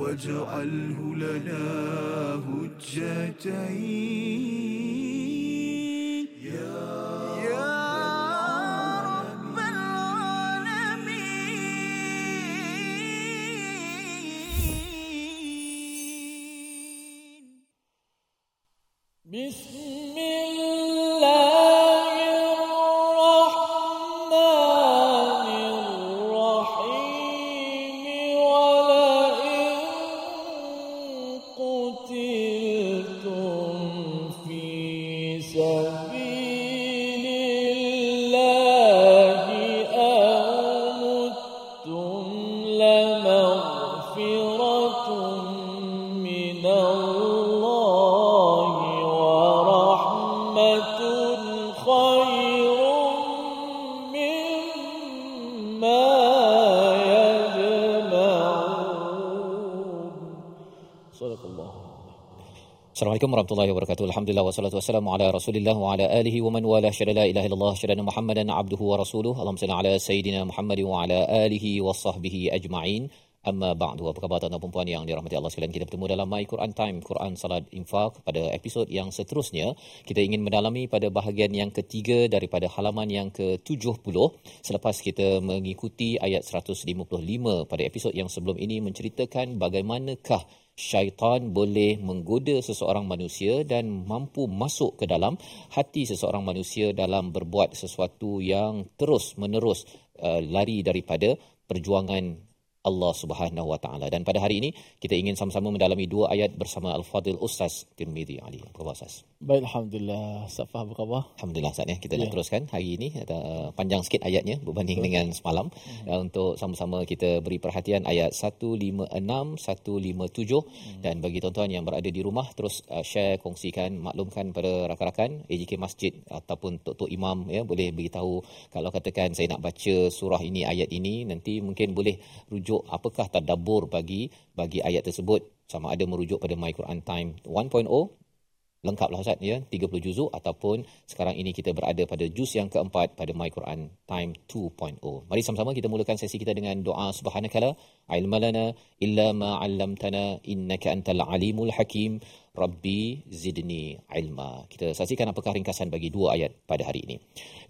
واجعله لنا هجتين. عليكم ورحمة الله وبركاته. الحمد لله والصلاة والسلام على رسول الله وعلى آله ومن والاه. أشهد لا إله إلا الله أشهد أن محمدا عبده ورسوله. اللهم صل على سيدنا محمد وعلى آله وصحبه أجمعين. Amma ba'du. Apa khabar tuan-tuan dan puan yang dirahmati Allah sekalian? Kita bertemu dalam My Quran Time, Quran Salat Infak pada episod yang seterusnya. Kita ingin mendalami pada bahagian yang ketiga daripada halaman yang ke-70 selepas kita mengikuti ayat 155 pada episod yang sebelum ini menceritakan bagaimanakah syaitan boleh menggoda seseorang manusia dan mampu masuk ke dalam hati seseorang manusia dalam berbuat sesuatu yang terus menerus uh, lari daripada perjuangan Allah Subhanahu Wa Taala. Dan pada hari ini kita ingin sama-sama mendalami dua ayat bersama Al-Fadil Ustaz Tirmizi Ali. Apa khabar Ustaz? Baik, Alhamdulillah. Safah apa khabar? Alhamdulillah Ustaz ya. Kita Ya. nak teruskan hari ini uh, panjang sikit ayatnya berbanding Betul. dengan semalam Hmm. uh, untuk sama-sama kita beri perhatian ayat 156 157 Hmm. dan bagi tuan-tuan yang berada di rumah terus uh, share kongsikan maklumkan pada rakan-rakan AJK Masjid ataupun tok-tok imam ya boleh beritahu kalau katakan saya nak baca surah ini ayat ini nanti mungkin boleh rujuk apakah tadabbur bagi bagi ayat tersebut? Sama ada merujuk pada My Quran Time 1.0 lengkaplah Ustaz ya. 30 juzuk ataupun sekarang ini kita berada pada juz yang keempat pada My Quran Time 2.0 mari sama-sama kita mulakan sesi kita dengan doa subhanakala. Ilmalana illa ma 'allamtana innaka antal alimul hakim rabbi zidni ilma kita saksikan apakah ringkasan bagi dua ayat pada hari ini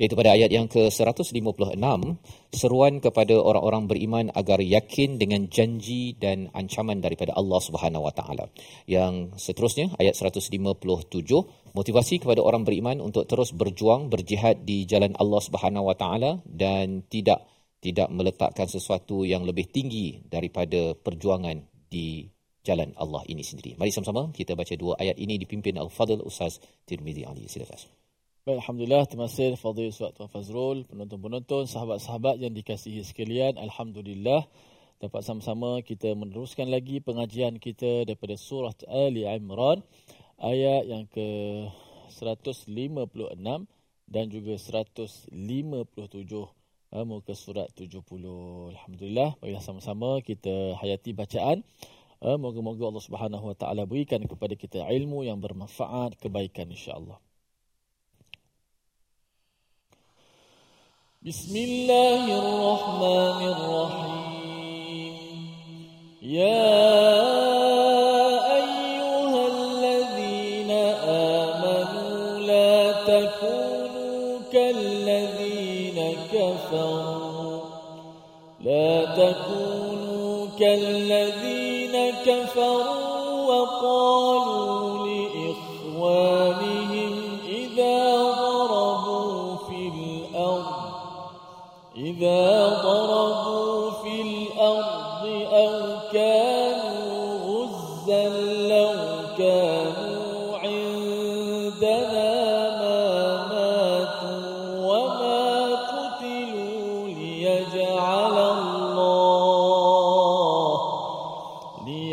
iaitu pada ayat yang ke-156 seruan kepada orang-orang beriman agar yakin dengan janji dan ancaman daripada Allah Subhanahu Wa Taala. Yang seterusnya ayat 157 motivasi kepada orang beriman untuk terus berjuang berjihad di jalan Allah Subhanahu Wa Taala dan tidak tidak meletakkan sesuatu yang lebih tinggi daripada perjuangan di jalan Allah ini sendiri. Mari sama-sama kita baca dua ayat ini dipimpin Al-Fadil Ustaz Tirmizi Ali. Silakan. Baik, Alhamdulillah. Terima kasih Fadil Ustaz Tuan Fazrul, penonton-penonton, sahabat-sahabat yang dikasihi sekalian. Alhamdulillah. Dapat sama-sama kita meneruskan lagi pengajian kita daripada surah Ali Imran ayat yang ke 156 dan juga 157 uh, muka surat 70. Alhamdulillah. Marilah sama-sama kita hayati bacaan. Uh, moga-moga Allah Subhanahu Wa Taala berikan kepada kita ilmu yang bermanfaat, kebaikan insya-Allah. Bismillahirrahmanirrahim. Ya كالذين كفروا لا تكونوا كالذين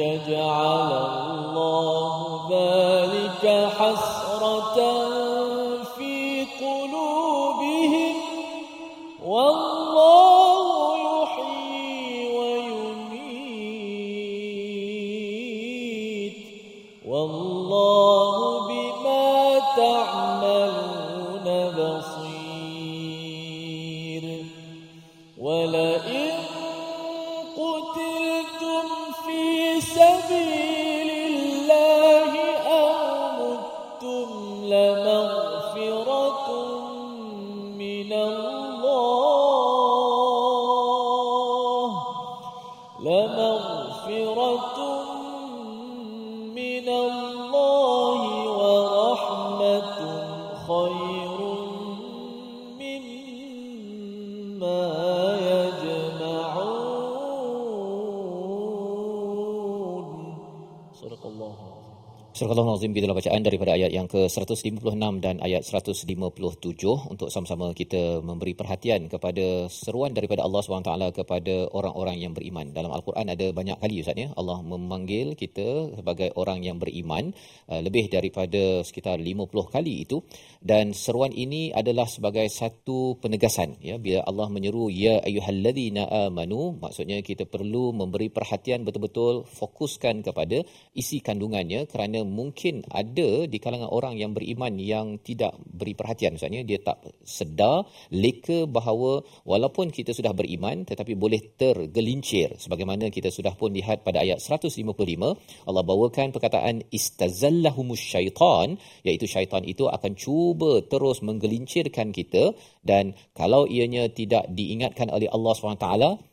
يجعل الله Al-Azim kita bacaan daripada ayat yang ke-156 dan ayat 157 untuk sama-sama kita memberi perhatian kepada seruan daripada Allah SWT kepada orang-orang yang beriman. Dalam Al-Quran ada banyak kali Ustaz ya. Allah memanggil kita sebagai orang yang beriman uh, lebih daripada sekitar 50 kali itu. Dan seruan ini adalah sebagai satu penegasan ya. Bila Allah menyeru ya ayyuhalladzina amanu maksudnya kita perlu memberi perhatian betul-betul fokuskan kepada isi kandungannya kerana mungkin ada di kalangan orang yang beriman yang tidak beri perhatian. Misalnya dia tak sedar leka bahawa walaupun kita sudah beriman tetapi boleh tergelincir. Sebagaimana kita sudah pun lihat pada ayat 155 Allah bawakan perkataan istazallahumus syaitan iaitu syaitan itu akan cuba terus menggelincirkan kita. Dan kalau ianya tidak diingatkan oleh Allah SWT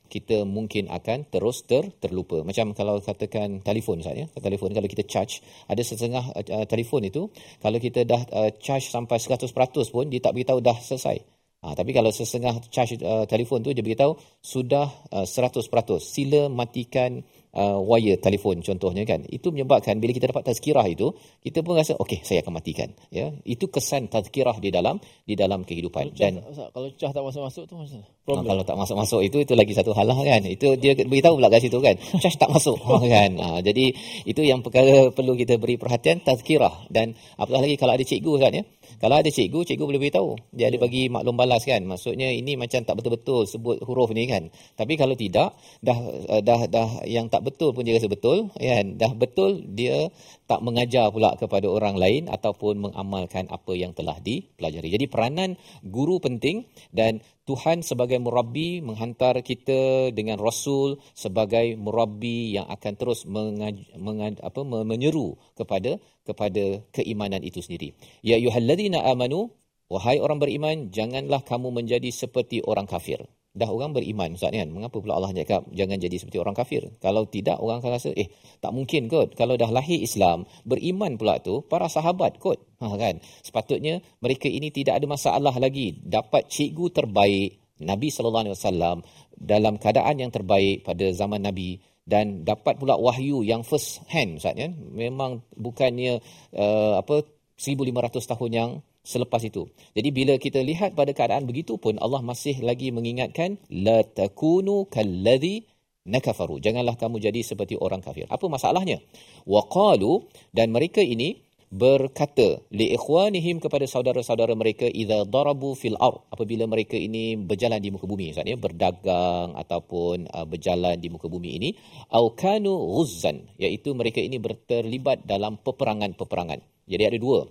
kita mungkin akan terus ter, terlupa. Macam kalau katakan telefon misalnya, telefon kalau kita charge, ada setengah uh, telefon itu kalau kita dah uh, charge sampai 100% pun dia tak beritahu dah selesai. Ha, tapi kalau setengah charge uh, telefon tu dia beritahu sudah uh, 100%. Sila matikan uh, wire telefon contohnya kan itu menyebabkan bila kita dapat tazkirah itu kita pun rasa okey saya akan matikan ya itu kesan tazkirah di dalam di dalam kehidupan Kalau dan cah, kalau cah tak masuk-masuk tu macam? Ha, Problem. kalau tak masuk-masuk itu itu lagi satu hal lah kan. Itu dia beritahu pula kat situ kan. Charge tak masuk kan. Ha, jadi itu yang perkara perlu kita beri perhatian tazkirah dan apatah lagi kalau ada cikgu kan ya. Kalau ada cikgu, cikgu boleh beritahu. Dia ada bagi maklum balas kan. Maksudnya ini macam tak betul-betul sebut huruf ni kan. Tapi kalau tidak, dah dah dah yang tak betul pun dia rasa betul kan. Dah betul dia tak mengajar pula kepada orang lain ataupun mengamalkan apa yang telah dipelajari. Jadi peranan guru penting dan Tuhan sebagai murabbi menghantar kita dengan rasul sebagai murabbi yang akan terus mengaj, mengaj, apa menyeru kepada kepada keimanan itu sendiri. Ya ayyuhalladzina amanu wahai orang beriman janganlah kamu menjadi seperti orang kafir. Dah orang beriman Ustaz kan. Mengapa pula Allah cakap jangan jadi seperti orang kafir? Kalau tidak orang akan rasa eh tak mungkin kot. Kalau dah lahir Islam, beriman pula tu para sahabat kot. Ha kan. Sepatutnya mereka ini tidak ada masalah lagi dapat cikgu terbaik Nabi sallallahu alaihi wasallam dalam keadaan yang terbaik pada zaman Nabi dan dapat pula wahyu yang first hand Ustaz kan. Memang bukannya uh, apa 1500 tahun yang selepas itu. Jadi bila kita lihat pada keadaan begitu pun Allah masih lagi mengingatkan la takunu kalladhi nakafaru. Janganlah kamu jadi seperti orang kafir. Apa masalahnya? Waqalu dan mereka ini berkata li ikhwanihim kepada saudara-saudara mereka idza darabu fil ard apabila mereka ini berjalan di muka bumi maksudnya berdagang ataupun uh, berjalan di muka bumi ini au kanu ghuzzan iaitu mereka ini berterlibat dalam peperangan-peperangan. Jadi ada dua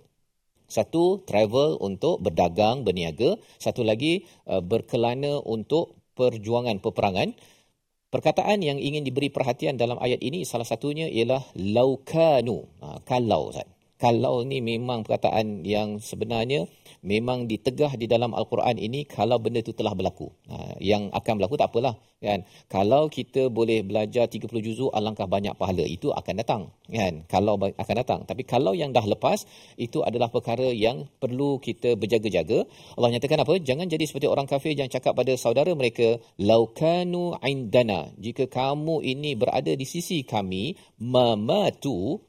satu travel untuk berdagang, berniaga, satu lagi uh, berkelana untuk perjuangan peperangan. Perkataan yang ingin diberi perhatian dalam ayat ini salah satunya ialah laukanu. Ha, kalau Ustaz. Kalau ni memang perkataan yang sebenarnya memang ditegah di dalam al-Quran ini kalau benda itu telah berlaku. Ha, yang akan berlaku tak apalah kan. Kalau kita boleh belajar 30 juzuk alangkah banyak pahala itu akan datang kan. Kalau akan datang. Tapi kalau yang dah lepas itu adalah perkara yang perlu kita berjaga-jaga. Allah nyatakan apa? Jangan jadi seperti orang kafir yang cakap pada saudara mereka laukanu indana. Jika kamu ini berada di sisi kami mamatu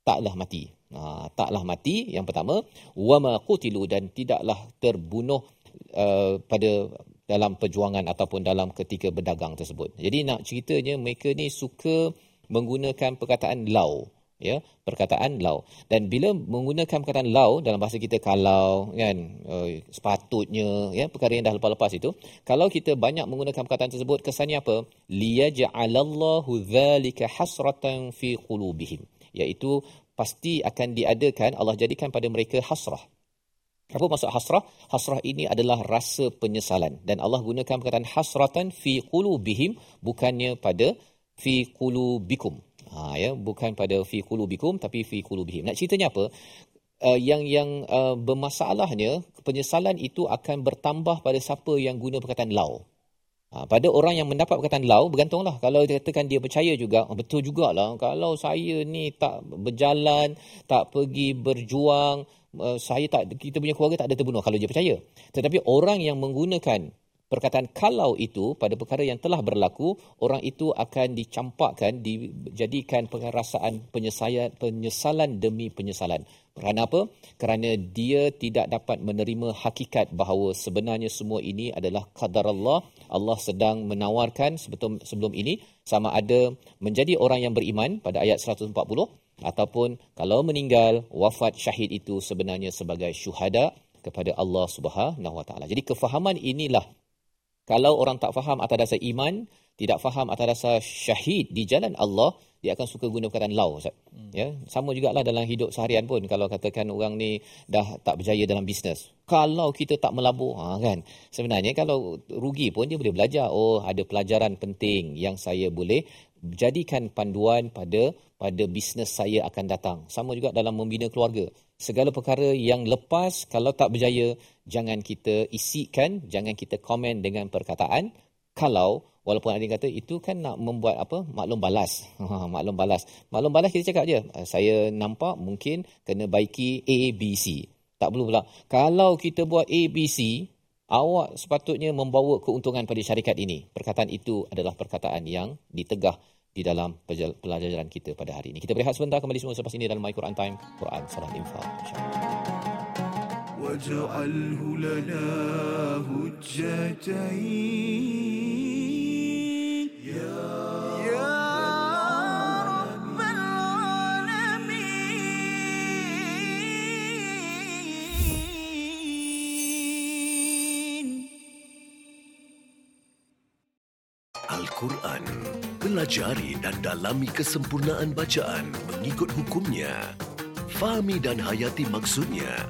taklah mati. Ha, taklah mati yang pertama. Wama qutilu dan tidaklah terbunuh uh, pada dalam perjuangan ataupun dalam ketika berdagang tersebut. Jadi nak ceritanya mereka ni suka menggunakan perkataan lau ya perkataan lau. Dan bila menggunakan perkataan lau dalam bahasa kita kalau kan uh, sepatutnya ya perkara yang dah lepas-lepas itu kalau kita banyak menggunakan perkataan tersebut kesannya apa? Liyaj'alallahu dzalika hasratan fi qulubihim. Iaitu pasti akan diadakan Allah jadikan pada mereka hasrah. Apa maksud hasrah? Hasrah ini adalah rasa penyesalan dan Allah gunakan perkataan hasratan fi qulubihim bukannya pada fi qulubikum. Ha ya, bukan pada fi qulubikum tapi fi qulubihim. Nak ceritanya apa? Uh, yang yang uh, bermasalahnya penyesalan itu akan bertambah pada siapa yang guna perkataan lau. Ha, pada orang yang mendapat perkataan lau, bergantunglah. Kalau dia katakan dia percaya juga, oh, betul jugalah. Kalau saya ni tak berjalan, tak pergi berjuang, uh, saya tak kita punya keluarga tak ada terbunuh kalau dia percaya. Tetapi orang yang menggunakan perkataan kalau itu pada perkara yang telah berlaku orang itu akan dicampakkan dijadikan perasaan penyesalan penyesalan demi penyesalan kerana apa kerana dia tidak dapat menerima hakikat bahawa sebenarnya semua ini adalah qadar Allah Allah sedang menawarkan sebelum sebelum ini sama ada menjadi orang yang beriman pada ayat 140 ataupun kalau meninggal wafat syahid itu sebenarnya sebagai syuhada kepada Allah Subhanahu Wa Taala. Jadi kefahaman inilah kalau orang tak faham atas dasar iman, tidak faham atas dasar syahid di jalan Allah, dia akan suka guna perkataan lau Ustaz. Hmm. Ya, sama jugalah dalam hidup seharian pun kalau katakan orang ni dah tak berjaya dalam bisnes. Kalau kita tak melabur, ha, kan. Sebenarnya kalau rugi pun dia boleh belajar, oh ada pelajaran penting yang saya boleh jadikan panduan pada pada bisnes saya akan datang. Sama juga dalam membina keluarga segala perkara yang lepas kalau tak berjaya jangan kita isikan jangan kita komen dengan perkataan kalau walaupun ada yang kata itu kan nak membuat apa? Maklum balas. Ha, maklum balas. Maklum balas kita cakap je. Ah, saya nampak mungkin kena baiki A B C. Tak perlu pula. Kalau kita buat A B C awak sepatutnya membawa keuntungan pada syarikat ini. Perkataan itu adalah perkataan yang ditegah di dalam pelajaran kita pada hari ini. Kita berehat sebentar kembali semua selepas ini dalam My Quran Time, Quran Salat Infal. واجعله لنا هجتين يا Al-Quran. Pelajari dan dalami kesempurnaan bacaan mengikut hukumnya. Fahami dan hayati maksudnya.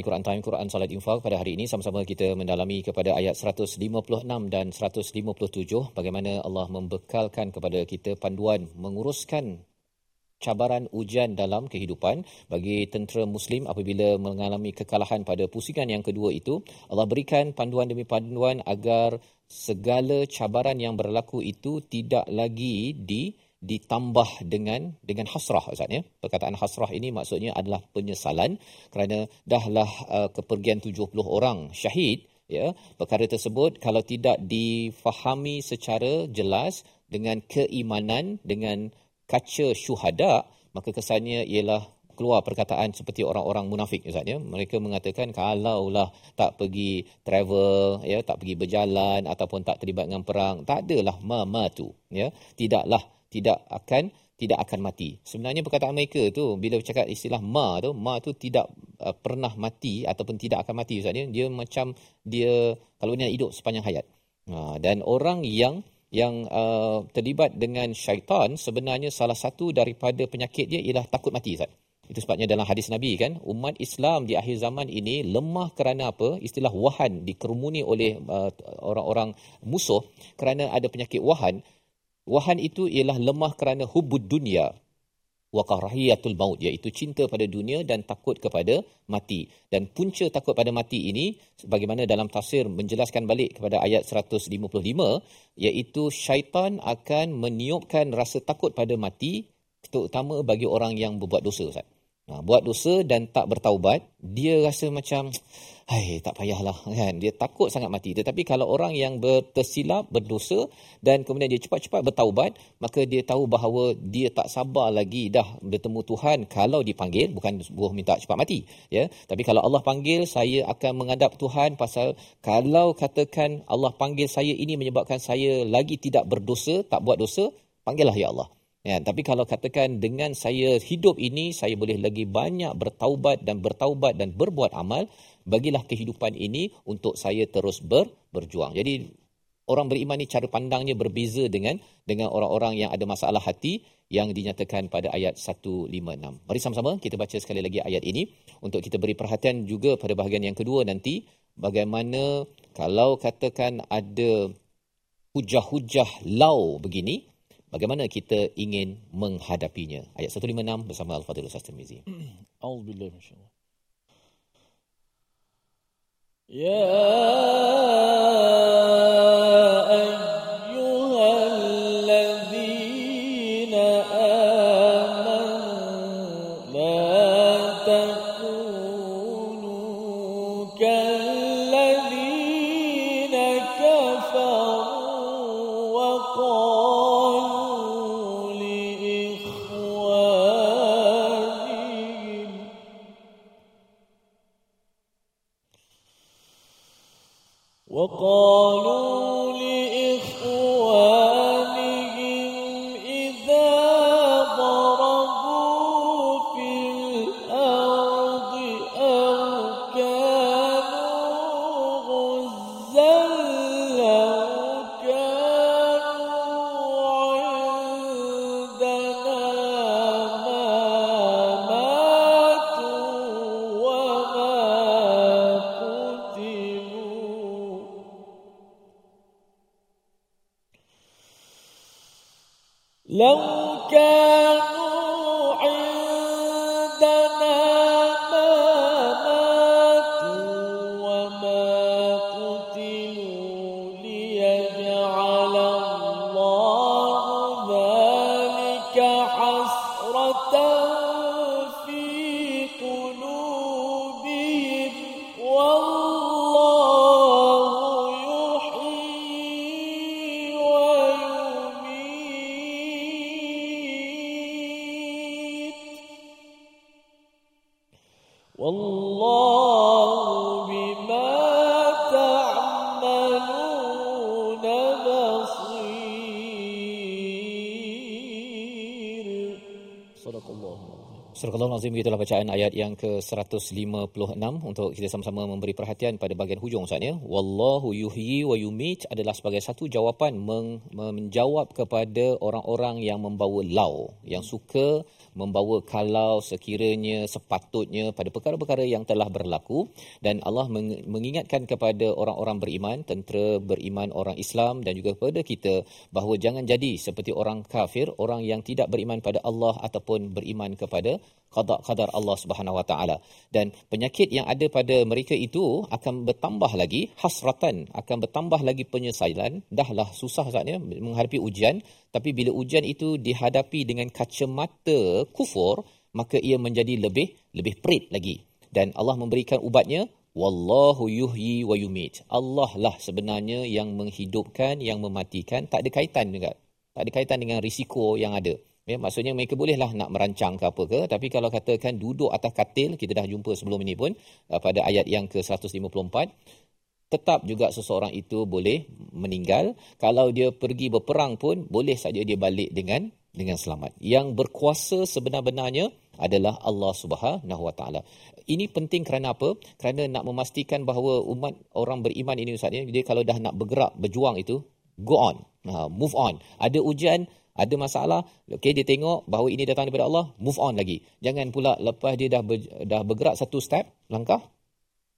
Dalam Al-Quran Time, Quran Salat Infak pada hari ini sama-sama kita mendalami kepada ayat 156 dan 157 bagaimana Allah membekalkan kepada kita panduan menguruskan cabaran ujian dalam kehidupan. Bagi tentera muslim apabila mengalami kekalahan pada pusingan yang kedua itu Allah berikan panduan demi panduan agar segala cabaran yang berlaku itu tidak lagi di ditambah dengan dengan hasrah Ustaz ya. Perkataan hasrah ini maksudnya adalah penyesalan kerana dahlah uh, kepergian 70 orang syahid ya. Perkara tersebut kalau tidak difahami secara jelas dengan keimanan dengan kaca syuhada maka kesannya ialah keluar perkataan seperti orang-orang munafik Ustaz ya. Mereka mengatakan kalaulah tak pergi travel ya, tak pergi berjalan ataupun tak terlibat dengan perang, tak adalah mamatu ya. Tidaklah tidak akan tidak akan mati. Sebenarnya perkataan mereka tu bila bercakap istilah ma tu, ma tu tidak uh, pernah mati ataupun tidak akan mati Ustaz dia. Dia macam dia kalau dia hidup sepanjang hayat. Ha, dan orang yang yang uh, terlibat dengan syaitan sebenarnya salah satu daripada penyakit dia ialah takut mati Ustaz. Itu sebabnya dalam hadis Nabi kan, umat Islam di akhir zaman ini lemah kerana apa? Istilah wahan dikerumuni oleh uh, orang-orang musuh kerana ada penyakit wahan Wahan itu ialah lemah kerana hubud dunia wa karahiyatul maut iaitu cinta pada dunia dan takut kepada mati dan punca takut pada mati ini sebagaimana dalam tafsir menjelaskan balik kepada ayat 155 iaitu syaitan akan meniupkan rasa takut pada mati terutama bagi orang yang berbuat dosa Ustaz. Nah, buat dosa dan tak bertaubat, dia rasa macam hai tak payahlah kan. Dia takut sangat mati. Tetapi kalau orang yang tersilap berdosa dan kemudian dia cepat-cepat bertaubat maka dia tahu bahawa dia tak sabar lagi dah bertemu Tuhan kalau dipanggil bukan buah minta cepat mati ya. Tapi kalau Allah panggil saya akan menghadap Tuhan pasal kalau katakan Allah panggil saya ini menyebabkan saya lagi tidak berdosa tak buat dosa panggillah ya Allah. Ya, tapi kalau katakan dengan saya hidup ini saya boleh lagi banyak bertaubat dan bertaubat dan berbuat amal, bagilah kehidupan ini untuk saya terus ber, berjuang. Jadi orang beriman ni cara pandangnya berbeza dengan dengan orang-orang yang ada masalah hati yang dinyatakan pada ayat 156. Mari sama-sama kita baca sekali lagi ayat ini untuk kita beri perhatian juga pada bahagian yang kedua nanti bagaimana kalau katakan ada hujah-hujah lau begini bagaimana kita ingin menghadapinya. Ayat 156 bersama Al-Fadhil Ustaz Tirmizi. Auzubillahi minasyaitanir يا وقال Ya Surah Al-Azim itulah bacaan ayat yang ke-156 untuk kita sama-sama memberi perhatian pada bahagian hujung Ustaz ya. Wallahu yuhyi wa yumit adalah sebagai satu jawapan menjawab kepada orang-orang yang membawa lau, yang suka membawa kalau sekiranya sepatutnya pada perkara-perkara yang telah berlaku dan Allah mengingatkan kepada orang-orang beriman, tentera beriman orang Islam dan juga kepada kita bahawa jangan jadi seperti orang kafir, orang yang tidak beriman pada Allah ataupun beriman kepada qada qadar Allah Subhanahu Wa Taala. Dan penyakit yang ada pada mereka itu akan bertambah lagi hasratan akan bertambah lagi penyesalan dahlah susah saatnya menghadapi ujian. Tapi bila ujian itu dihadapi dengan kacamata kufur maka ia menjadi lebih lebih perit lagi. Dan Allah memberikan ubatnya wallahu yuhyi wa yumit. Allah lah sebenarnya yang menghidupkan yang mematikan. Tak ada kaitan juga. Tak ada kaitan dengan risiko yang ada Ya, maksudnya mereka bolehlah nak merancang ke apa ke. Tapi kalau katakan duduk atas katil, kita dah jumpa sebelum ini pun uh, pada ayat yang ke-154. Tetap juga seseorang itu boleh meninggal. Kalau dia pergi berperang pun, boleh saja dia balik dengan dengan selamat. Yang berkuasa sebenar-benarnya adalah Allah Subhanahu Wa Taala. Ini penting kerana apa? Kerana nak memastikan bahawa umat orang beriman ini Ustaz ya, dia kalau dah nak bergerak, berjuang itu, go on, uh, move on. Ada ujian, ada masalah okey dia tengok bahawa ini datang daripada Allah move on lagi. Jangan pula lepas dia dah ber, dah bergerak satu step langkah.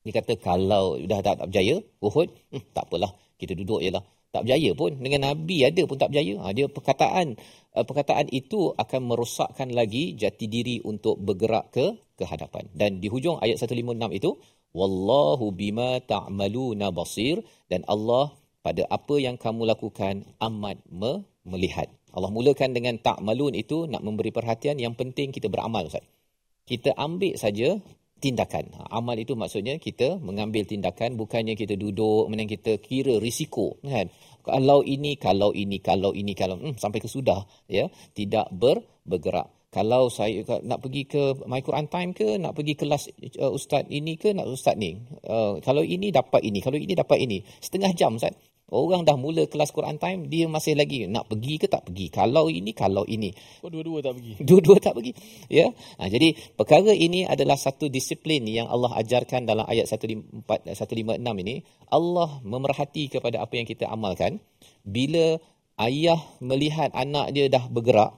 Dia kata kalau dah tak, tak berjaya Uhud hmm, tak apalah kita duduk jelah tak berjaya pun dengan nabi ada pun tak berjaya. Ha, dia perkataan uh, perkataan itu akan merosakkan lagi jati diri untuk bergerak ke ke hadapan. Dan di hujung ayat 156 itu wallahu bima ta'maluna basir dan Allah pada apa yang kamu lakukan amat me- melihat Allah mulakan dengan tak malun itu nak memberi perhatian yang penting kita beramal Ustaz. Kita ambil saja tindakan. Ha, amal itu maksudnya kita mengambil tindakan bukannya kita duduk kemudian kita kira risiko kan. Kalau ini, kalau ini, kalau ini, kalau hmm, sampai ke sudah ya, tidak ber, bergerak. Kalau saya nak pergi ke My Quran Time ke, nak pergi kelas uh, ustaz ini ke, nak ustaz ni. Uh, kalau ini dapat ini, kalau ini dapat ini. Setengah jam ustaz. Orang dah mula kelas Quran time, dia masih lagi nak pergi ke tak pergi. Kalau ini, kalau ini. Oh, dua-dua tak pergi. Dua-dua tak pergi. Ya. Ha, jadi perkara ini adalah satu disiplin yang Allah ajarkan dalam ayat 154 156 ini. Allah memerhati kepada apa yang kita amalkan. Bila ayah melihat anak dia dah bergerak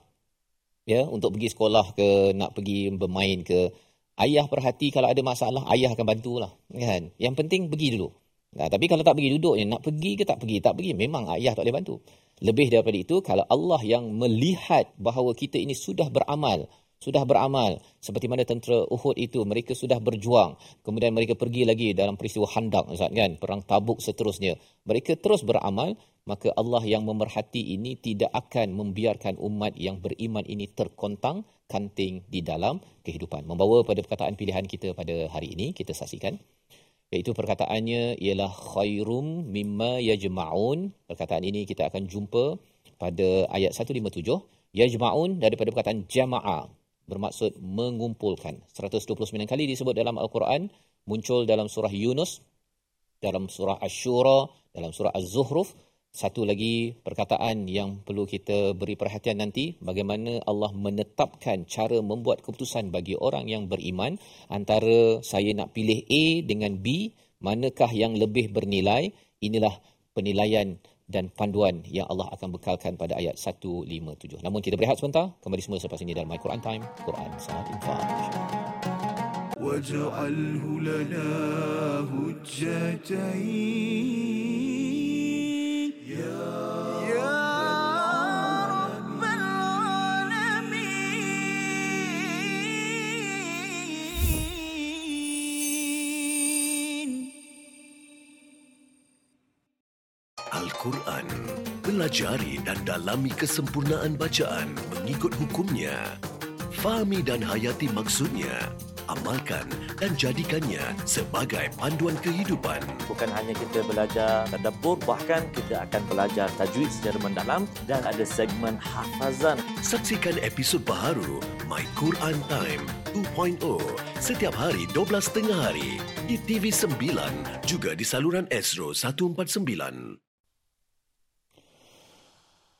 ya untuk pergi sekolah ke, nak pergi bermain ke, ayah perhati kalau ada masalah, ayah akan bantulah, kan? Yang penting pergi dulu. Nah, tapi kalau tak pergi duduk nak pergi ke tak pergi? Tak pergi, memang ayah tak boleh bantu. Lebih daripada itu, kalau Allah yang melihat bahawa kita ini sudah beramal, sudah beramal, seperti mana tentera Uhud itu, mereka sudah berjuang, kemudian mereka pergi lagi dalam peristiwa handak, Ustaz, kan? perang tabuk seterusnya. Mereka terus beramal, maka Allah yang memerhati ini tidak akan membiarkan umat yang beriman ini terkontang kanting di dalam kehidupan. Membawa pada perkataan pilihan kita pada hari ini, kita saksikan iaitu perkataannya ialah khairum mimma yajma'un. Perkataan ini kita akan jumpa pada ayat 157 yajma'un daripada perkataan jama'a. Bermaksud mengumpulkan. 129 kali disebut dalam al-Quran. Muncul dalam surah Yunus dalam surah Asy-Syura dalam surah Az-Zuhruf satu lagi perkataan yang perlu kita beri perhatian nanti bagaimana Allah menetapkan cara membuat keputusan bagi orang yang beriman antara saya nak pilih A dengan B manakah yang lebih bernilai inilah penilaian dan panduan yang Allah akan bekalkan pada ayat 157 namun kita berehat sebentar kembali semula selepas ini dalam My Quran Time Quran Salat Infaq واجعله لنا هجتين Al-Quran. Pelajari dan dalami kesempurnaan bacaan mengikut hukumnya. Fahami dan hayati maksudnya Amalkan dan jadikannya sebagai panduan kehidupan. Bukan hanya kita belajar tadabbur, bahkan kita akan belajar tajwid secara mendalam dan ada segmen hafazan. Saksikan episod baharu My Quran Time 2.0 setiap hari 12.30 hari di TV9 juga di saluran Astro 149.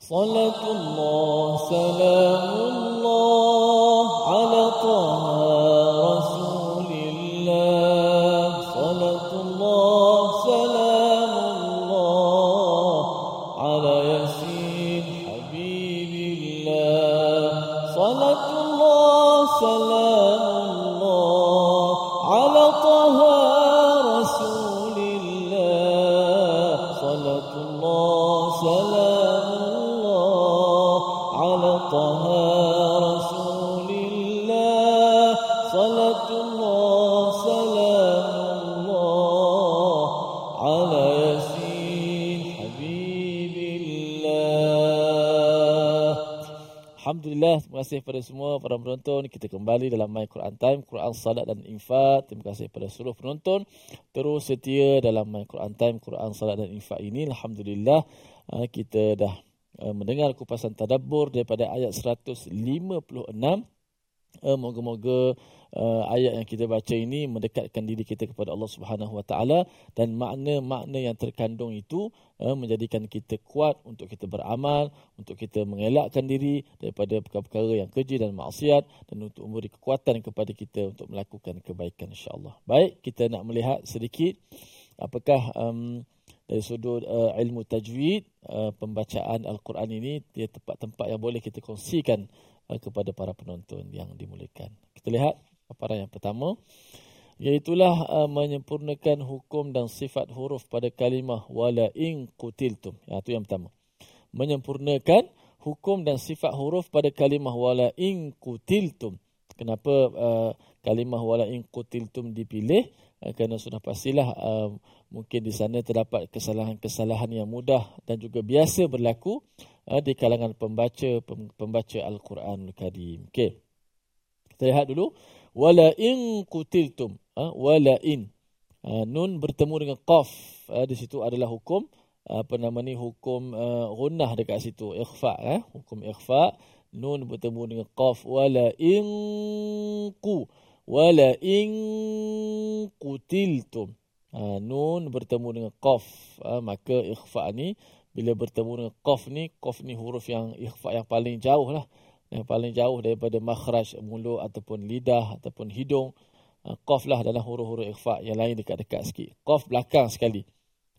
صلاة الله سلام الله على طه terima kasih kepada semua para penonton. Kita kembali dalam My Quran Time, Quran Salat dan Infak. Terima kasih kepada seluruh penonton. Terus setia dalam My Quran Time, Quran Salat dan Infak ini. Alhamdulillah, ah, kita dah ah, mendengar kupasan tadabbur daripada ayat 156. Uh, moga-moga uh, ayat yang kita baca ini mendekatkan diri kita kepada Allah Subhanahu Wa Taala dan makna-makna yang terkandung itu uh, menjadikan kita kuat untuk kita beramal, untuk kita mengelakkan diri daripada perkara-perkara yang keji dan maksiat dan untuk memberi kekuatan kepada kita untuk melakukan kebaikan insya-Allah. Baik, kita nak melihat sedikit apakah um, dari sudut uh, ilmu tajwid uh, pembacaan al-Quran ini dia tempat-tempat yang boleh kita kongsikan kepada para penonton yang dimuliakan. Kita lihat paparan yang pertama iaitulah uh, menyempurnakan hukum dan sifat huruf pada kalimah wala in qutiltum. Ya, itu yang pertama. Menyempurnakan hukum dan sifat huruf pada kalimah wala in qutiltum. Kenapa uh, kalimah wala in qutiltum dipilih? Uh, kerana sudah pastilah uh, mungkin di sana terdapat kesalahan-kesalahan yang mudah dan juga biasa berlaku uh, di kalangan pembaca pembaca Al-Quran Al-Karim. Okey. Kita lihat dulu wala in qutiltum ha? wala in ha, nun bertemu dengan qaf ha, di situ adalah hukum apa nama ni hukum uh, gunnah dekat situ ikhfa eh hukum ikhfa nun bertemu dengan qaf wala in qu wala in qutiltum ha, nun bertemu dengan qaf ha, maka ikhfa ni bila bertemu dengan qaf ni qaf ni huruf yang ikhfa yang paling jauh lah. Yang paling jauh daripada makhraj mulut ataupun lidah ataupun hidung. Ha, qaf lah dalam huruf-huruf ikhfa yang lain dekat-dekat sikit. Qaf belakang sekali.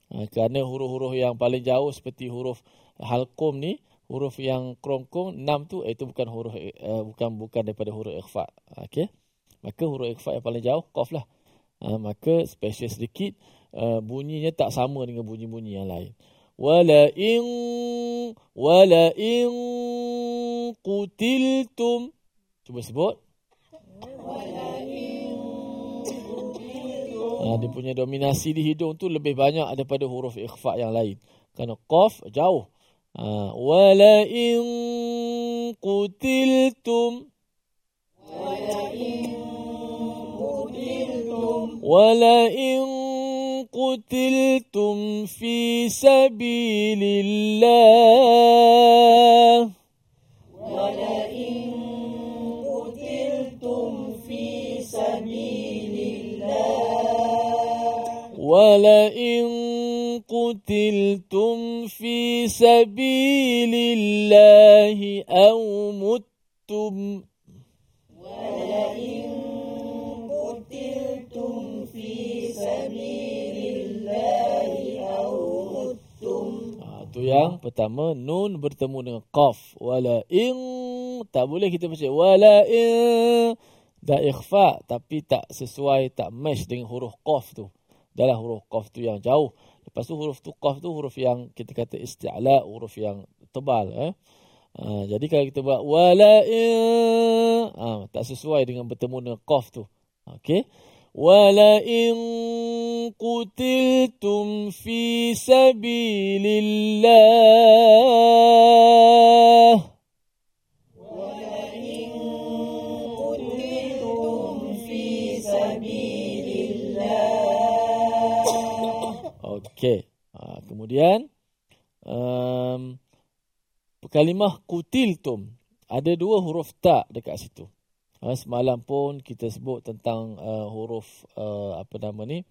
Kerana huruf-huruf yang paling jauh seperti huruf halqum ni huruf yang krongkong enam tu itu bukan huruf uh, bukan bukan daripada huruf ikhfa. Okey? Maka huruf ikhfa yang paling jauh qaf lah ha, maka special sedikit uh, bunyinya tak sama dengan bunyi-bunyi yang lain. Wala in wala in qutiltum. Cuba sebut. Wala in ha, dia punya dominasi di hidung tu lebih banyak daripada huruf ikhfa yang lain. Kerana qaf jauh. Ha, wala in qutiltum. wala in ولئن قتلتم في سبيل الله. ولئن قتلتم في سبيل الله. ولئن قتلتم في سبيل الله أو متم. ولئن قتلتم في سبيل الله أو متم Itu yang pertama nun bertemu dengan qaf wala in tak boleh kita baca wala in dah ikhfa tapi tak sesuai tak match dengan huruf qaf tu dalam huruf qaf tu yang jauh Lepas tu huruf tu qaf tu huruf yang kita kata isti'la, huruf yang tebal eh. Ha, jadi kalau kita buat wala ha, tak sesuai dengan bertemu dengan qaf tu. Okey. Wala in qutiltum fi sabilillah Okey. Ha, kemudian um, kalimah kutiltum ada dua huruf ta dekat situ. Ha, semalam pun kita sebut tentang uh, huruf uh, apa nama ni?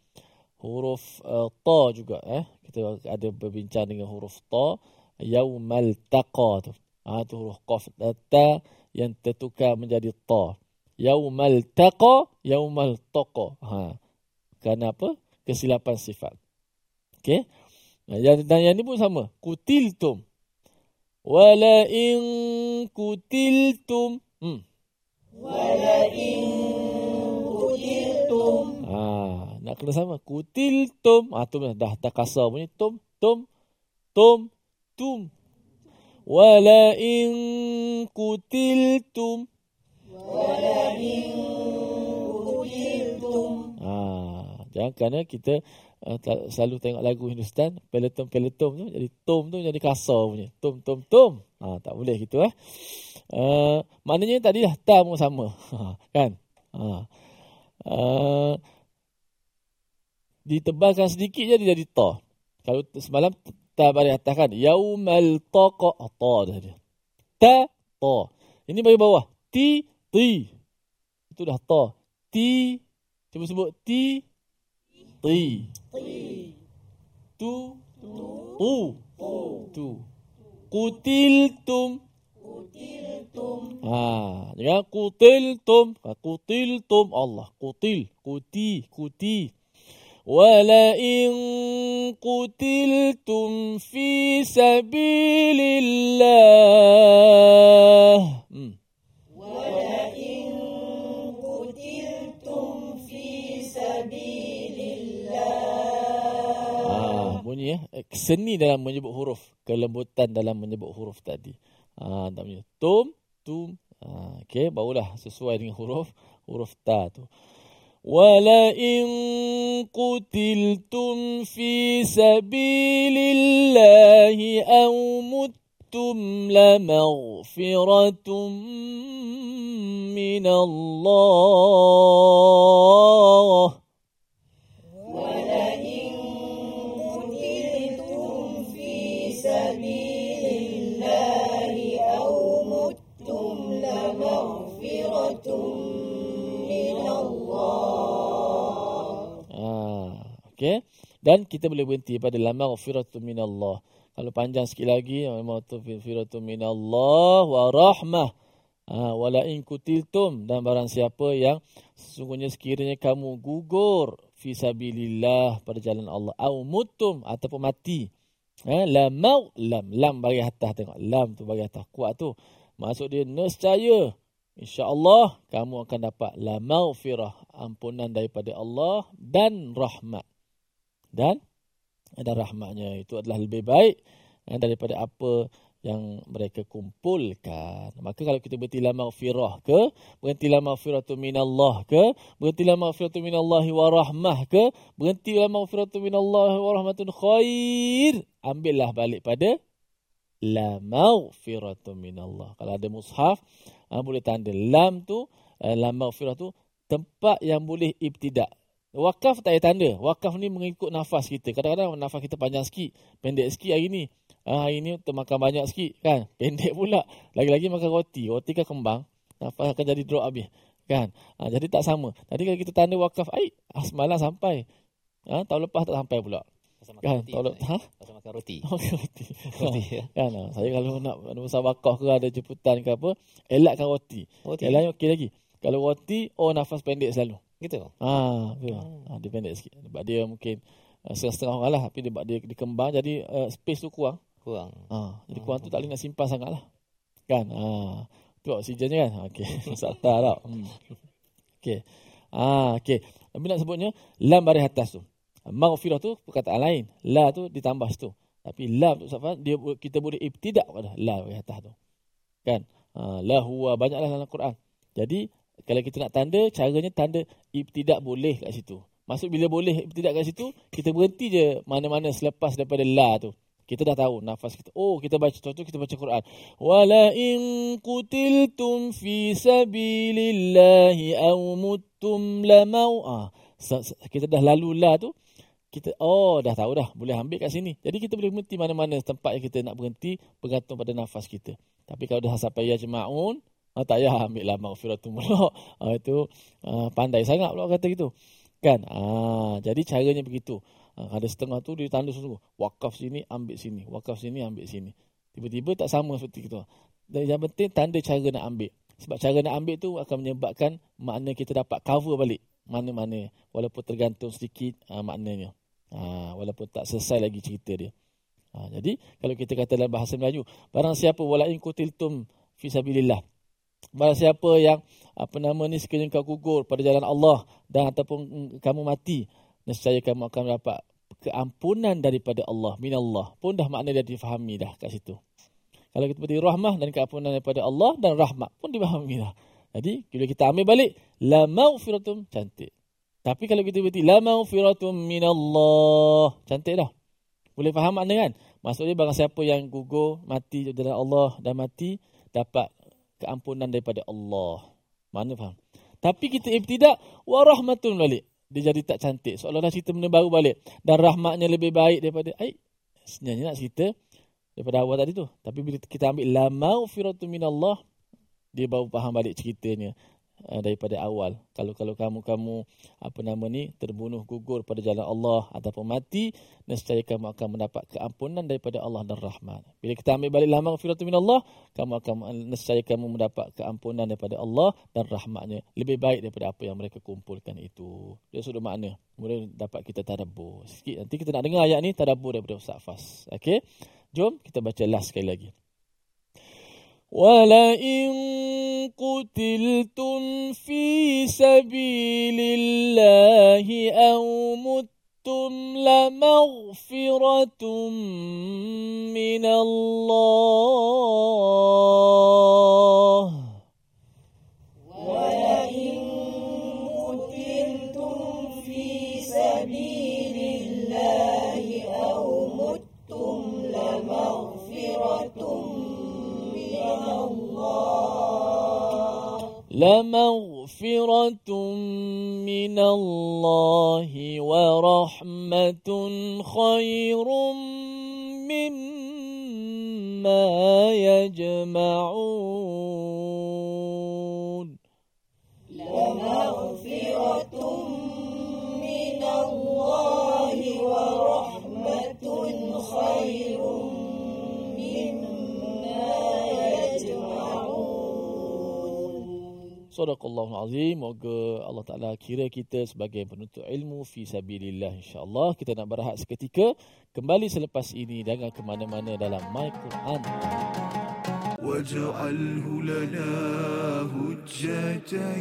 Huruf uh, ta juga eh. Kita ada berbincang dengan huruf ta yaumal taqa tu. Ha, tu huruf qaf ta yang tertukar menjadi ta. Yaumal taqa yaumal taqa. Ha. Kenapa? Kesilapan sifat. Okey. Dan, dan yang ni pun sama. Kutiltum. Wala in kutiltum. Hmm. Wala in kutiltum. Ha, nak kena sama. Kutiltum. Ah ha, tu dah dah kasar punya. Tum, tum, tum, tum. Wala in kutiltum. Wala in kutiltum. Ha, jangan kerana kita uh, selalu tengok lagu Hindustan, peleton-peleton tu jadi tom tu jadi kasar punya. Tom tom tom. Ha, tak boleh gitu eh. Uh, maknanya tadi dah ta pun sama. Ha, kan? Ha. Uh, ditebalkan sedikit je dia jadi ta. Kalau semalam ta bagi atas kan. Yaumal taqa ta dah dia. Ta ta. Ini bagi bawah. Ti ti. Itu dah ta. Ti. Cuba sebut ti Ti. قي تو قو تو قتلتم قتلتم آه ya قتلتم قتلتم الله قتل قتي قتي ولئن قتلتم في سبيل الله ولئن bunyi ya. Seni dalam menyebut huruf. Kelembutan dalam menyebut huruf tadi. Ha, tak punya. Tum, tum. Ha, okay, barulah sesuai dengan huruf. Huruf ta tu. ولئن قتلتم في سبيل الله أو مت متم لمغفرة من الله Dan kita boleh berhenti pada lama ghafiratu minallah. Kalau panjang sikit lagi, ghafiratu minallah wa rahmah. Ha, wala in kutiltum dan barang siapa yang sesungguhnya sekiranya kamu gugur fi sabilillah pada jalan Allah au mutum ataupun mati. Ha, lam mau lam lam bagi atas tengok lam tu bagi atas kuat tu. Maksud dia nescaya insya-Allah kamu akan dapat la maghfirah ampunan daripada Allah dan rahmat dan ada rahmatnya itu adalah lebih baik eh, daripada apa yang mereka kumpulkan. Maka kalau kita berhenti la maghfirah ke, berhenti la maghfiratu minallah ke, berhenti la maghfiratu minallahi wa rahmah ke, berhenti la maghfiratu minallahi wa rahmatun khair, ambillah balik pada la maghfiratu minallah. Kalau ada mushaf, ha, boleh tanda lam tu, eh, la maghfirah tu tempat yang boleh ibtidak. Wakaf tak payah tanda. Wakaf ni mengikut nafas kita. Kadang-kadang nafas kita panjang sikit, pendek sikit hari ni. Ha, hari ni termakan banyak sikit kan. Pendek pula. Lagi-lagi makan roti. Roti kan kembang. Nafas akan jadi drop habis. Kan? Ha, jadi tak sama. Tadi kalau kita tanda wakaf, ai, ah, semalam sampai. Ha, tahun lepas tak sampai pula. Pasal makan Kan? roti. Tahun? Ha? Pasal makan roti. Makan roti. Roti, ya. kan? Saya kalau nak masa wakaf ke ada jemputan ke apa, elakkan roti. Roti. Lain okey lagi. Kalau roti, oh nafas pendek selalu. Gitu. Ha, betul. Ha, dia pendek sikit. Sebab dia mungkin uh, setengah orang lah. Tapi dia, dia dikembang jadi uh, space tu kurang. Kurang. Ha, jadi kurang tu tak boleh nak simpan sangat lah. Kan? Ha, tu oksigennya kan? Ha, Okey. Masalah tau. Hmm. Okey. Ha, okey. Tapi nak sebutnya, lam baris atas tu. Maghfirah tu perkataan lain. La tu ditambah situ. Tapi la tu dia kita boleh ibtidak pada la baris atas tu. Kan? Ha, la huwa banyaklah dalam Quran. Jadi kalau kita nak tanda, caranya tanda ibtidak boleh kat situ. Maksud bila boleh ibtidak kat situ, kita berhenti je mana-mana selepas daripada la tu. Kita dah tahu nafas kita. Oh, kita baca contoh kita baca Quran. Wala in qutiltum fi sabilillahi aw muttum lamau. Kita dah lalu la tu. Kita oh dah tahu dah boleh ambil kat sini. Jadi kita boleh berhenti mana-mana tempat yang kita nak berhenti bergantung pada nafas kita. Tapi kalau dah sampai ya jemaun, ah, tak payah ambil lah maghfiratum pula. Ah, itu ah, pandai sangat pula kata gitu. Kan? Ah, jadi caranya begitu. Ha, ada setengah tu dia tanda sungguh. Wakaf sini, ambil sini. Wakaf sini, ambil sini. Tiba-tiba tak sama seperti itu. Dan yang penting tanda cara nak ambil. Sebab cara nak ambil tu akan menyebabkan makna kita dapat cover balik. Mana-mana. Walaupun tergantung sedikit ha, maknanya. Ha, walaupun tak selesai lagi cerita dia. Ha, jadi kalau kita kata dalam bahasa Melayu. Barang siapa wala'in kutiltum fisabilillah. Barang siapa yang apa nama ni sekiranya kau gugur pada jalan Allah dan ataupun mm, kamu mati nescaya kamu akan dapat keampunan daripada Allah minallah. Pun dah makna dah difahami dah kat situ. Kalau kita berarti rahmah dan keampunan daripada Allah dan rahmat pun difahami dah. Jadi bila kita ambil balik la maghfiratum cantik. Tapi kalau kita berarti la maghfiratum minallah cantik dah. Boleh faham makna kan? Maksudnya barang siapa yang gugur mati jalan Allah dan mati dapat keampunan daripada Allah mana faham tapi kita ibtidak wa rahmatun balik dia jadi tak cantik. Seolah-olah cerita benda baru balik. Dan rahmatnya lebih baik daripada... Ay, sebenarnya nak cerita daripada awal tadi tu. Tapi bila kita ambil la maghfiratu minallah, dia baru faham balik ceritanya uh, daripada awal. Kalau kalau kamu kamu apa nama ni terbunuh gugur pada jalan Allah ataupun mati, nescaya kamu akan mendapat keampunan daripada Allah dan rahmat. Bila kita ambil balik la maghfiratu minallah, kamu akan nescaya kamu mendapat keampunan daripada Allah dan rahmatnya lebih baik daripada apa yang mereka kumpulkan itu. Dia sudah makna. Kemudian dapat kita tadabbur. Sikit nanti kita nak dengar ayat ni tadabbur daripada Ustaz Fas. Okey. Jom kita baca last sekali lagi. ولئن قتلتم في سبيل الله أو متم لمغفرة من الله لمغفرة من الله ورحمة خير مما يجمعون. لمغفرة من الله ورحمة خير Sadaqallahul Azim. Moga Allah Ta'ala kira kita sebagai penuntut ilmu fi sabilillah insyaAllah. Kita nak berehat seketika. Kembali selepas ini jangan ke mana-mana dalam My Quran. واجعله لنا هجتين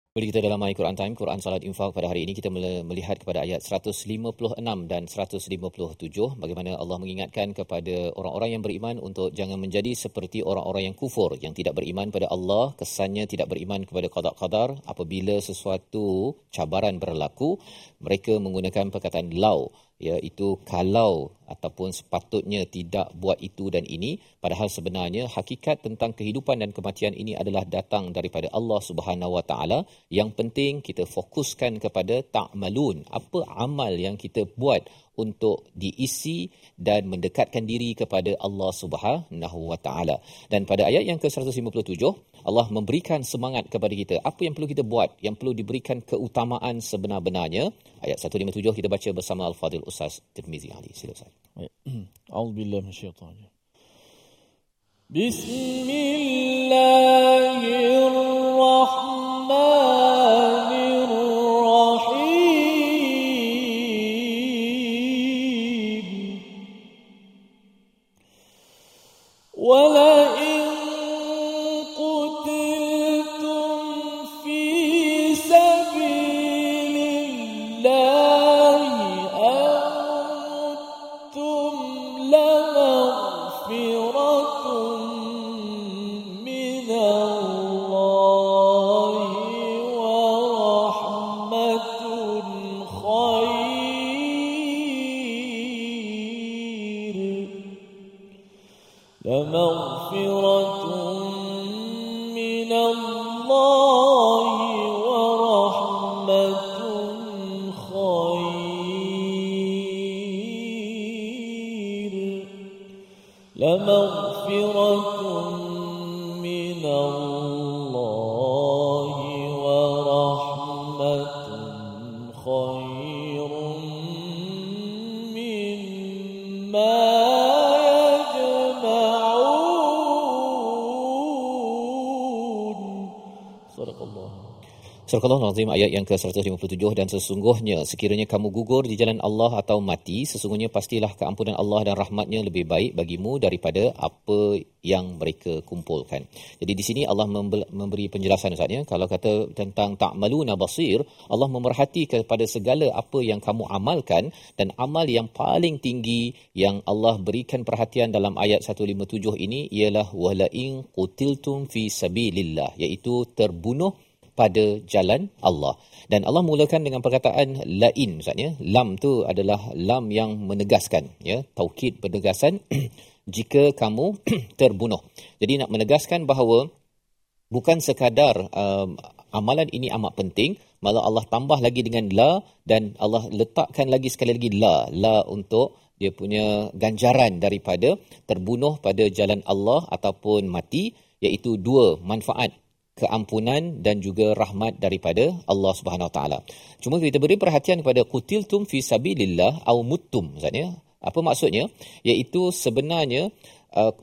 Kembali kita dalam My Quran Time, Quran Salat Infak pada hari ini kita mel- melihat kepada ayat 156 dan 157 bagaimana Allah mengingatkan kepada orang-orang yang beriman untuk jangan menjadi seperti orang-orang yang kufur yang tidak beriman pada Allah, kesannya tidak beriman kepada qada qadar apabila sesuatu cabaran berlaku, mereka menggunakan perkataan lau iaitu kalau ataupun sepatutnya tidak buat itu dan ini padahal sebenarnya hakikat tentang kehidupan dan kematian ini adalah datang daripada Allah Subhanahu Wa Taala. Yang penting kita fokuskan kepada ta'malun apa amal yang kita buat untuk diisi dan mendekatkan diri kepada Allah Subhanahu Wa Taala. Dan pada ayat yang ke-157 Allah memberikan semangat kepada kita. Apa yang perlu kita buat? Yang perlu diberikan keutamaan sebenar-benarnya. Ayat 157 kita baca bersama Al-Fadhil Ustaz Tirmizi Ali. Sila Ustaz. Al-Billah Bismillah. Al-Azim ayat yang ke-157 dan sesungguhnya sekiranya kamu gugur di jalan Allah atau mati sesungguhnya pastilah keampunan Allah dan rahmatnya lebih baik bagimu daripada apa yang mereka kumpulkan. Jadi di sini Allah memberi penjelasan Ustaz ya kalau kata tentang ta'maluna basir Allah memerhati kepada segala apa yang kamu amalkan dan amal yang paling tinggi yang Allah berikan perhatian dalam ayat 157 ini ialah walain qutiltum fi sabilillah iaitu terbunuh pada jalan Allah. Dan Allah mulakan dengan perkataan lain Ustaz ya. Lam tu adalah lam yang menegaskan ya, taukid penegasan jika kamu terbunuh. Jadi nak menegaskan bahawa bukan sekadar um, amalan ini amat penting, malah Allah tambah lagi dengan la dan Allah letakkan lagi sekali lagi la, la untuk dia punya ganjaran daripada terbunuh pada jalan Allah ataupun mati iaitu dua manfaat keampunan dan juga rahmat daripada Allah Subhanahu Wa Taala. Cuma kita beri perhatian kepada qutiltum fi sabilillah au muttum maksudnya apa maksudnya? Iaitu sebenarnya uh,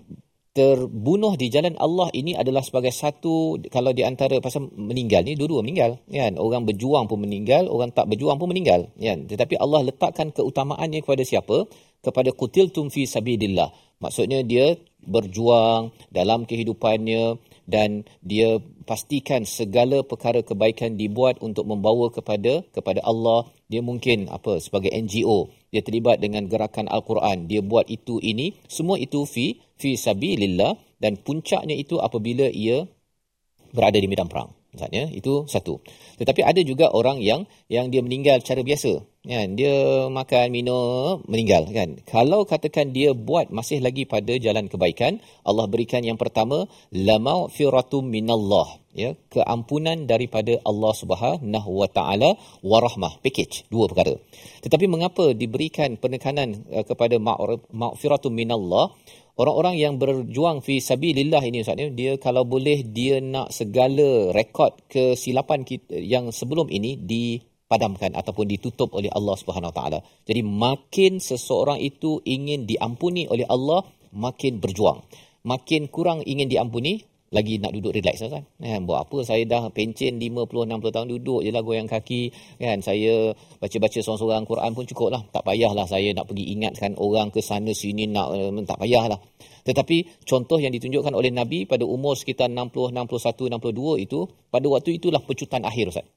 terbunuh di jalan Allah ini adalah sebagai satu kalau di antara pasal meninggal ni dua-dua meninggal kan? Orang berjuang pun meninggal orang tak berjuang pun meninggal kan? Tetapi Allah letakkan keutamaannya kepada siapa? Kepada qutiltum fi sabilillah. Maksudnya dia berjuang dalam kehidupannya dan dia pastikan segala perkara kebaikan dibuat untuk membawa kepada kepada Allah. Dia mungkin apa sebagai NGO dia terlibat dengan gerakan al-Quran. Dia buat itu ini. Semua itu fi fi sabilillah. Dan puncaknya itu apabila ia berada di medan perang misalnya itu satu. Tetapi ada juga orang yang yang dia meninggal cara biasa. Kan dia makan minum meninggal kan. Kalau katakan dia buat masih lagi pada jalan kebaikan Allah berikan yang pertama lamau firatum minallah ya. Keampunan daripada Allah Subhanahu wa taala warahmah package dua perkara. Tetapi mengapa diberikan penekanan uh, kepada maghfiratum minallah orang-orang yang berjuang fi sabilillah ini ustaz ni dia kalau boleh dia nak segala rekod kesilapan kita yang sebelum ini dipadamkan ataupun ditutup oleh Allah Subhanahu taala. Jadi makin seseorang itu ingin diampuni oleh Allah, makin berjuang. Makin kurang ingin diampuni, lagi nak duduk relax kan. Kan buat apa saya dah pencen 50 60 tahun duduk je lah goyang kaki kan. Saya baca-baca seorang-seorang Quran pun cukup lah. Tak payahlah saya nak pergi ingatkan orang ke sana sini nak uh, tak payahlah. Tetapi contoh yang ditunjukkan oleh Nabi pada umur sekitar 60 61 62 itu pada waktu itulah pecutan akhir Ustaz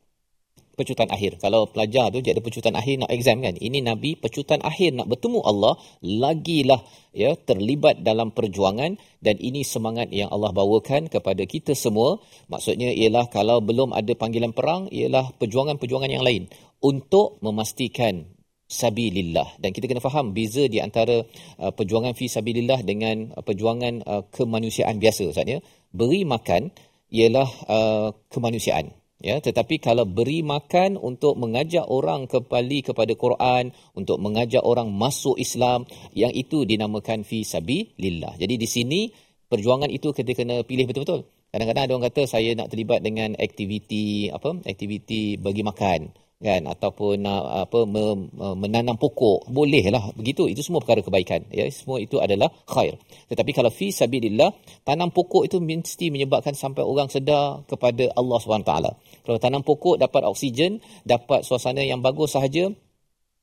pecutan akhir. Kalau pelajar tu ada pecutan akhir nak exam kan. Ini Nabi pecutan akhir nak bertemu Allah lagilah ya terlibat dalam perjuangan dan ini semangat yang Allah bawakan kepada kita semua. Maksudnya ialah kalau belum ada panggilan perang ialah perjuangan-perjuangan yang lain untuk memastikan sabilillah dan kita kena faham beza di antara uh, perjuangan fi sabilillah dengan uh, perjuangan uh, kemanusiaan biasa ustaz ya beri makan ialah uh, kemanusiaan ya tetapi kalau beri makan untuk mengajak orang kembali kepada Quran untuk mengajak orang masuk Islam yang itu dinamakan fi sabilillah. Jadi di sini perjuangan itu kita kena pilih betul-betul. Kadang-kadang ada orang kata saya nak terlibat dengan aktiviti apa aktiviti bagi makan kan? Ataupun uh, apa me, menanam pokok. Bolehlah begitu. Itu semua perkara kebaikan. Ya semua itu adalah khair. Tetapi kalau fi sabilillah tanam pokok itu mesti menyebabkan sampai orang sedar kepada Allah SWT kalau tanam pokok dapat oksigen dapat suasana yang bagus sahaja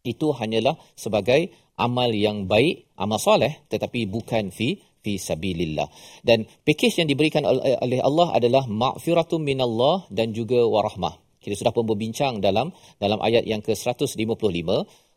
itu hanyalah sebagai amal yang baik amal soleh tetapi bukan fi fi sabilillah. Dan package yang diberikan oleh Allah adalah maghfiratum minallah dan juga warahmah kita sudah pun berbincang dalam dalam ayat yang ke-155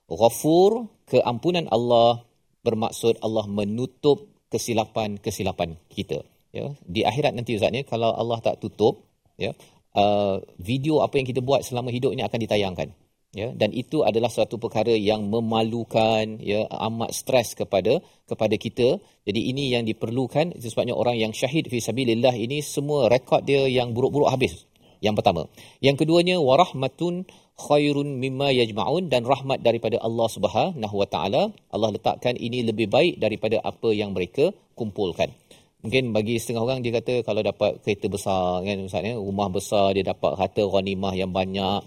ghafur keampunan Allah bermaksud Allah menutup kesilapan-kesilapan kita. Ya di akhirat nanti ustaz ya kalau Allah tak tutup ya uh, video apa yang kita buat selama hidup ini akan ditayangkan. Ya dan itu adalah satu perkara yang memalukan ya amat stres kepada kepada kita. Jadi ini yang diperlukan sebabnya orang yang syahid fi sabilillah ini semua rekod dia yang buruk-buruk habis yang pertama. Yang keduanya warahmatun khairun mimma yajma'un dan rahmat daripada Allah Subhanahu wa taala. Allah letakkan ini lebih baik daripada apa yang mereka kumpulkan. Mungkin bagi setengah orang dia kata kalau dapat kereta besar kan misalnya rumah besar dia dapat harta ghanimah yang banyak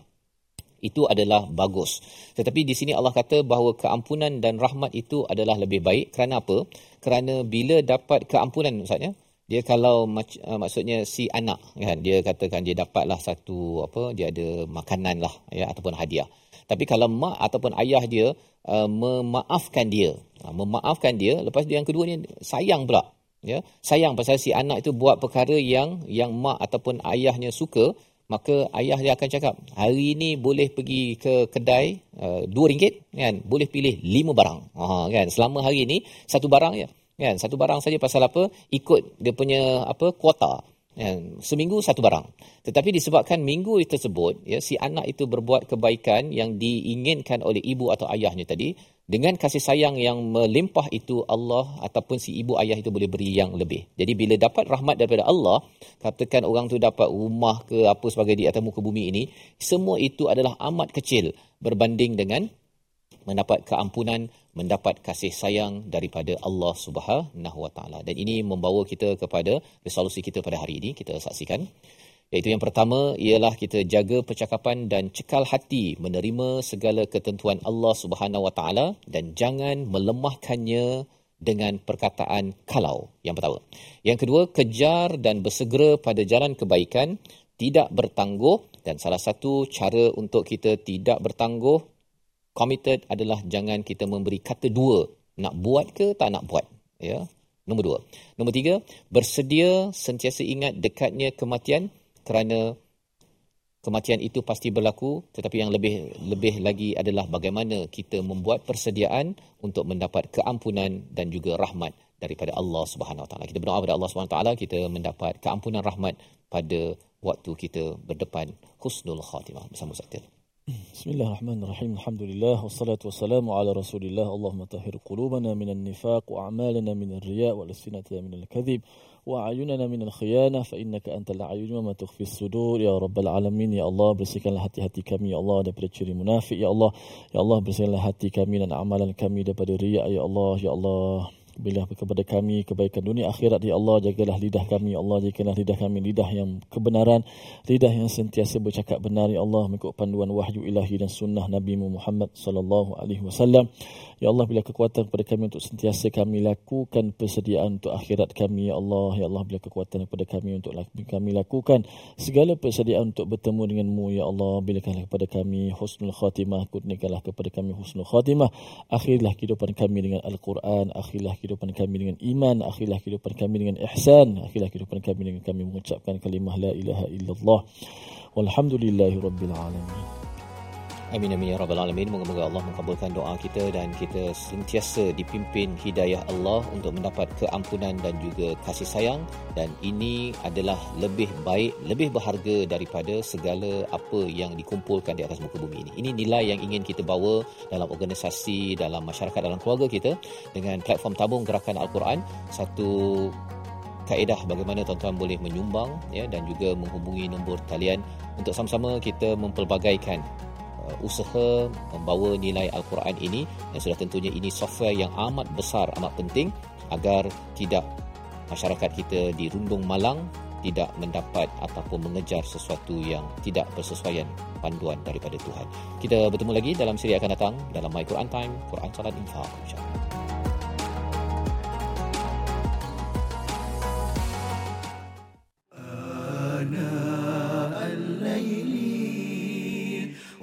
itu adalah bagus. Tetapi di sini Allah kata bahawa keampunan dan rahmat itu adalah lebih baik kerana apa? Kerana bila dapat keampunan misalnya dia kalau uh, maksudnya si anak kan dia katakan dia dapatlah satu apa dia ada makanan lah ya ataupun hadiah. Tapi kalau mak ataupun ayah dia uh, memaafkan dia uh, memaafkan dia lepas dia yang kedua ni sayang pula ya. Sayang pasal si anak itu buat perkara yang yang mak ataupun ayahnya suka maka ayah dia akan cakap hari ini boleh pergi ke kedai uh, RM2 kan. Boleh pilih 5 barang. Ha kan. Selama hari ini satu barang ya kan? Satu barang saja pasal apa? Ikut dia punya apa kuota. Kan? Seminggu satu barang. Tetapi disebabkan minggu tersebut ya si anak itu berbuat kebaikan yang diinginkan oleh ibu atau ayahnya tadi dengan kasih sayang yang melimpah itu Allah ataupun si ibu ayah itu boleh beri yang lebih. Jadi bila dapat rahmat daripada Allah, katakan orang tu dapat rumah ke apa sebagai di atas muka bumi ini, semua itu adalah amat kecil berbanding dengan mendapat keampunan, mendapat kasih sayang daripada Allah Subhanahu Wa Taala. Dan ini membawa kita kepada resolusi kita pada hari ini. Kita saksikan. Iaitu yang pertama ialah kita jaga percakapan dan cekal hati menerima segala ketentuan Allah Subhanahu Wa Taala dan jangan melemahkannya dengan perkataan kalau yang pertama. Yang kedua, kejar dan bersegera pada jalan kebaikan, tidak bertangguh dan salah satu cara untuk kita tidak bertangguh committed adalah jangan kita memberi kata dua, nak buat ke tak nak buat, ya. Nombor dua. Nombor tiga, bersedia sentiasa ingat dekatnya kematian kerana kematian itu pasti berlaku tetapi yang lebih lebih lagi adalah bagaimana kita membuat persediaan untuk mendapat keampunan dan juga rahmat daripada Allah Subhanahu Wa Taala. Kita berdoa kepada Allah Subhanahu Wa Taala kita mendapat keampunan rahmat pada waktu kita berdepan husnul khatimah bersama Ustaz Bismillahirrahmanirrahim. Alhamdulillah wassalatu wassalamu ala Rasulillah. Allahumma tahhir qulubana minan nifaq wa a'malana minar riya' wa lisanatana minal kadhib wa ayunana minal khiyana fa innaka antal ayun wa ma tukhfis sudur ya rabbal alamin ya Allah bersihkanlah hati-hati kami ya Allah daripada ciri munafik ya Allah ya Allah bersihkanlah hati kami dan amalan kami daripada riya' ya Allah. Ya Allah. Bila kepada kami kebaikan dunia akhirat ya Allah jagalah lidah kami ya Allah. Jagalah lidah kami lidah yang kebenaran lidah yang sentiasa bercakap benar ya Allah. Mengikut panduan wahyu ilahi dan sunnah Nabi Muhammad sallallahu alaihi wasallam Ya Allah bila kekuatan kepada kami untuk sentiasa kami lakukan persediaan untuk akhirat kami ya Allah ya Allah bila kekuatan kepada kami untuk kami lakukan segala persediaan untuk bertemu denganmu ya Allah bila kepada kami husnul khatimah kurniakanlah kepada kami husnul khatimah. Akhirlah kehidupan kami dengan al-Quran akhirlah kehidupan kami dengan iman akhirlah kehidupan kami dengan ihsan akhirlah kehidupan kami dengan kami mengucapkan kalimah la ilaha illallah. Walhamdulillahi rabbil alamin Amin amin ya rabbal alamin. Moga-moga Allah mengabulkan doa kita dan kita sentiasa dipimpin hidayah Allah untuk mendapat keampunan dan juga kasih sayang dan ini adalah lebih baik, lebih berharga daripada segala apa yang dikumpulkan di atas muka bumi ini. Ini nilai yang ingin kita bawa dalam organisasi, dalam masyarakat, dalam keluarga kita dengan platform tabung gerakan Al-Quran satu kaedah bagaimana tuan-tuan boleh menyumbang ya dan juga menghubungi nombor talian untuk sama-sama kita mempelbagaikan uh, usaha membawa nilai Al-Quran ini dan sudah tentunya ini software yang amat besar, amat penting agar tidak masyarakat kita di rundung malang tidak mendapat ataupun mengejar sesuatu yang tidak bersesuaian panduan daripada Tuhan. Kita bertemu lagi dalam siri akan datang dalam My Quran Time, Quran Salat Infaq. InsyaAllah.